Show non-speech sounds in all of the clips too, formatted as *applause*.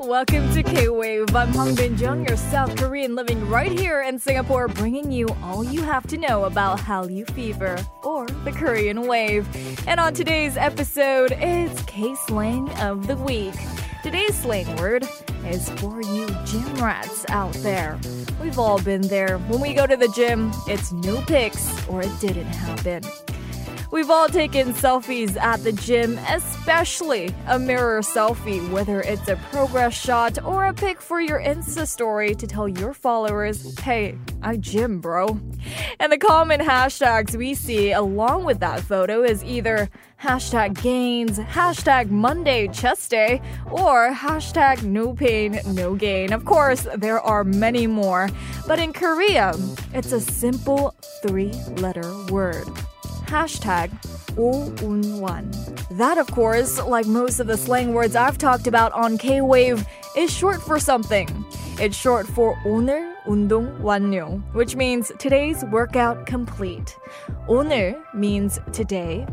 Welcome to K Wave. I'm Hong Bin Jung, your South Korean living right here in Singapore, bringing you all you have to know about Hallyu Fever or the Korean Wave. And on today's episode, it's K slang of the week. Today's slang word is for you gym rats out there. We've all been there. When we go to the gym, it's no pics or it didn't happen. We've all taken selfies at the gym, especially a mirror selfie, whether it's a progress shot or a pic for your Insta story to tell your followers, hey, I gym, bro. And the common hashtags we see along with that photo is either hashtag gains, hashtag Monday chest day, or hashtag no pain, no gain. Of course, there are many more, but in Korea, it's a simple three letter word hashtag 오운완. That, of course, like most of the slang words I've talked about on K Wave, is short for something. It's short for 오늘 운동 완료, which means today's workout complete. 오늘 means today.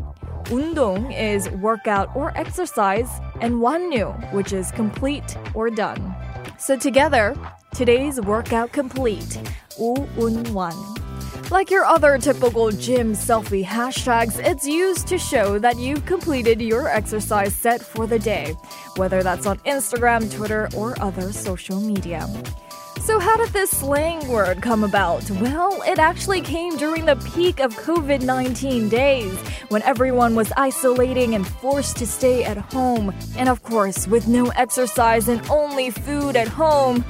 운동 is workout or exercise, and 완료, which is complete or done. So together, today's workout complete. 오운완. Like your other typical gym selfie hashtags, it's used to show that you've completed your exercise set for the day, whether that's on Instagram, Twitter, or other social media. So, how did this slang word come about? Well, it actually came during the peak of COVID 19 days when everyone was isolating and forced to stay at home. And of course, with no exercise and only food at home,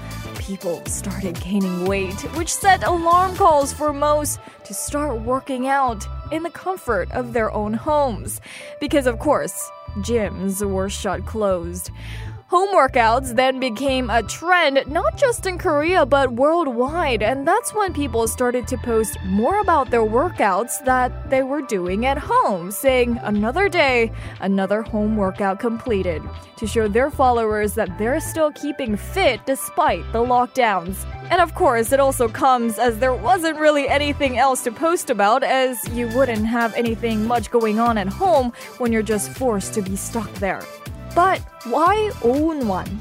people started gaining weight, which set alarm calls for most to start working out in the comfort of their own homes. Because, of course, gyms were shut closed. Home workouts then became a trend not just in Korea but worldwide, and that's when people started to post more about their workouts that they were doing at home, saying another day, another home workout completed, to show their followers that they're still keeping fit despite the lockdowns. And of course, it also comes as there wasn't really anything else to post about, as you wouldn't have anything much going on at home when you're just forced to be stuck there. But why ohwoonwan?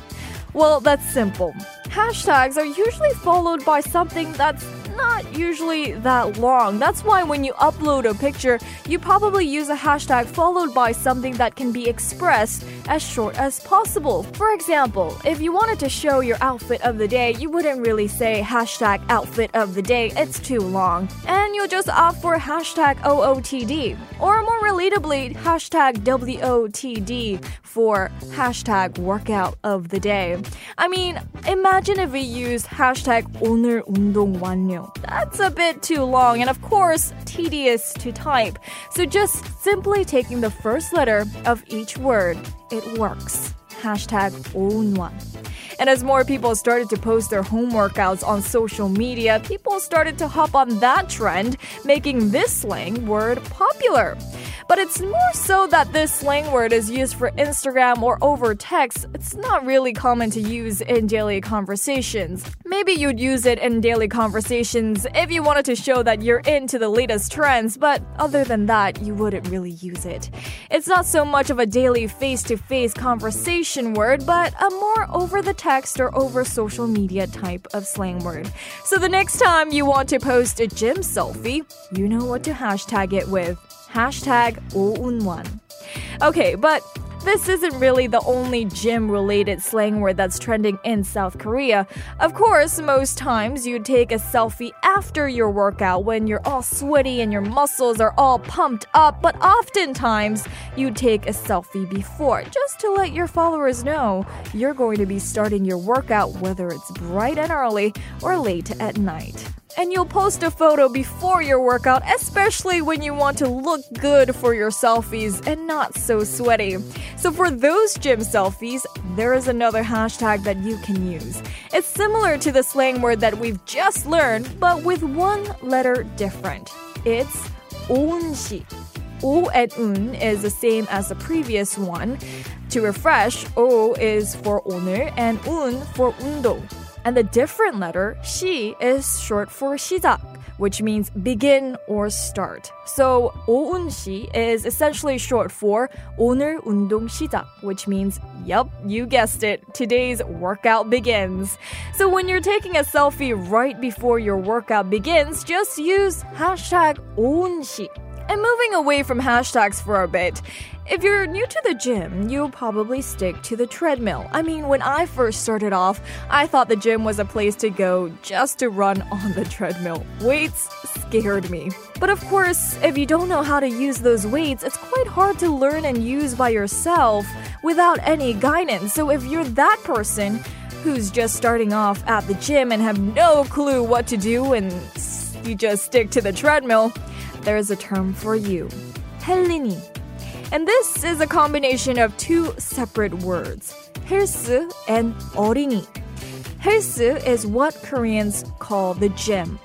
Well, that's simple. Hashtags are usually followed by something that's not usually that long. That's why when you upload a picture, you probably use a hashtag followed by something that can be expressed as short as possible. For example, if you wanted to show your outfit of the day, you wouldn't really say hashtag outfit of the day, it's too long. And you'll just opt for hashtag OOTD. Or more relatably, hashtag WOTD for hashtag workout of the day. I mean, imagine if we use hashtag 오늘 운동 완료. That's a bit too long and, of course, tedious to type. So just simply taking the first letter of each word, it works. Hashtag 오운완. And as more people started to post their home workouts on social media, people started to hop on that trend, making this slang word popular. But it's more so that this slang word is used for Instagram or over text. It's not really common to use in daily conversations. Maybe you'd use it in daily conversations if you wanted to show that you're into the latest trends, but other than that, you wouldn't really use it. It's not so much of a daily face to face conversation word, but a more over the text text or over social media type of slang word. So the next time you want to post a gym selfie, you know what to hashtag it with. Hashtag 511. Okay, but this isn't really the only gym related slang word that's trending in South Korea. Of course, most times you take a selfie after your workout when you're all sweaty and your muscles are all pumped up, but oftentimes you take a selfie before just to let your followers know you're going to be starting your workout whether it's bright and early or late at night and you'll post a photo before your workout, especially when you want to look good for your selfies and not so sweaty. So, for those gym selfies, there is another hashtag that you can use. It's similar to the slang word that we've just learned, but with one letter different. It's 오운시. O and un is the same as the previous one. To refresh, O is for 오늘 and un for 운동. And the different letter, 시, is short for 시작, which means begin or start. So 오운시 is essentially short for 오늘 운동 시작, which means, yep, you guessed it, today's workout begins. So when you're taking a selfie right before your workout begins, just use hashtag 오운시. And moving away from hashtags for a bit, if you're new to the gym, you'll probably stick to the treadmill. I mean, when I first started off, I thought the gym was a place to go just to run *laughs* on the treadmill. Weights scared me. But of course, if you don't know how to use those weights, it's quite hard to learn and use by yourself without any guidance. So if you're that person who's just starting off at the gym and have no clue what to do and you just stick to the treadmill, there's a term for you. 헬린이 And this is a combination of two separate words, 헬스 and 어린이. 헬스 is what Koreans call the gym,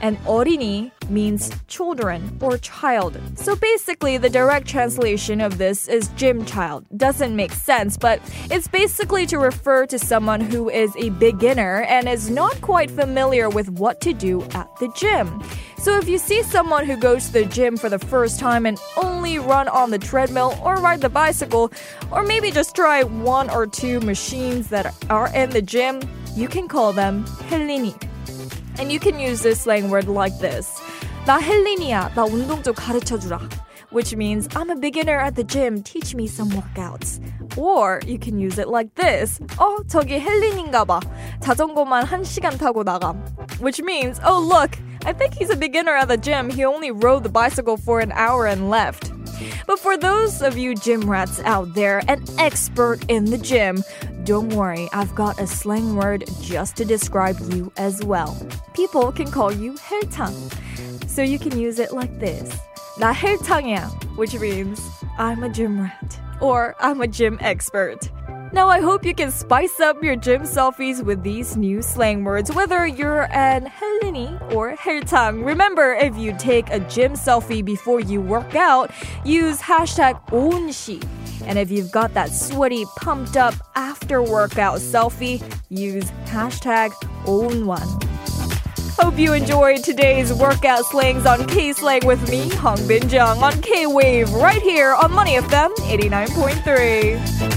and 어린이 means children or child. So basically, the direct translation of this is gym child. Doesn't make sense, but it's basically to refer to someone who is a beginner and is not quite familiar with what to do at the gym. So if you see someone who goes to the gym for the first time and only run on the treadmill or ride the bicycle, or maybe just try one or two machines that are in the gym, you can call them 헬린이. And you can use this slang word like this. 나 헬린이야. 나 운동 좀 가르쳐 주라. Which means I'm a beginner at the gym. Teach me some workouts. Or you can use it like this. 어, 저기 헬린인가 봐. 자전거만 한 시간 타고 나감. Which means, oh look, I think he's a beginner at the gym. He only rode the bicycle for an hour and left. But for those of you gym rats out there, an expert in the gym, don't worry, I've got a slang word just to describe you as well. People can call you hertang. So you can use it like this. 나 헬창이야, which means I'm a gym rat or I'm a gym expert. Now, I hope you can spice up your gym selfies with these new slang words, whether you're an Hellini or Hertang. Remember, if you take a gym selfie before you work out, use hashtag ounshi. And if you've got that sweaty, pumped up after workout selfie, use hashtag ohwoonwan. Hope you enjoyed today's workout slangs on K Slang with me, Hong Bin Jung, on K Wave, right here on Money FM 89.3.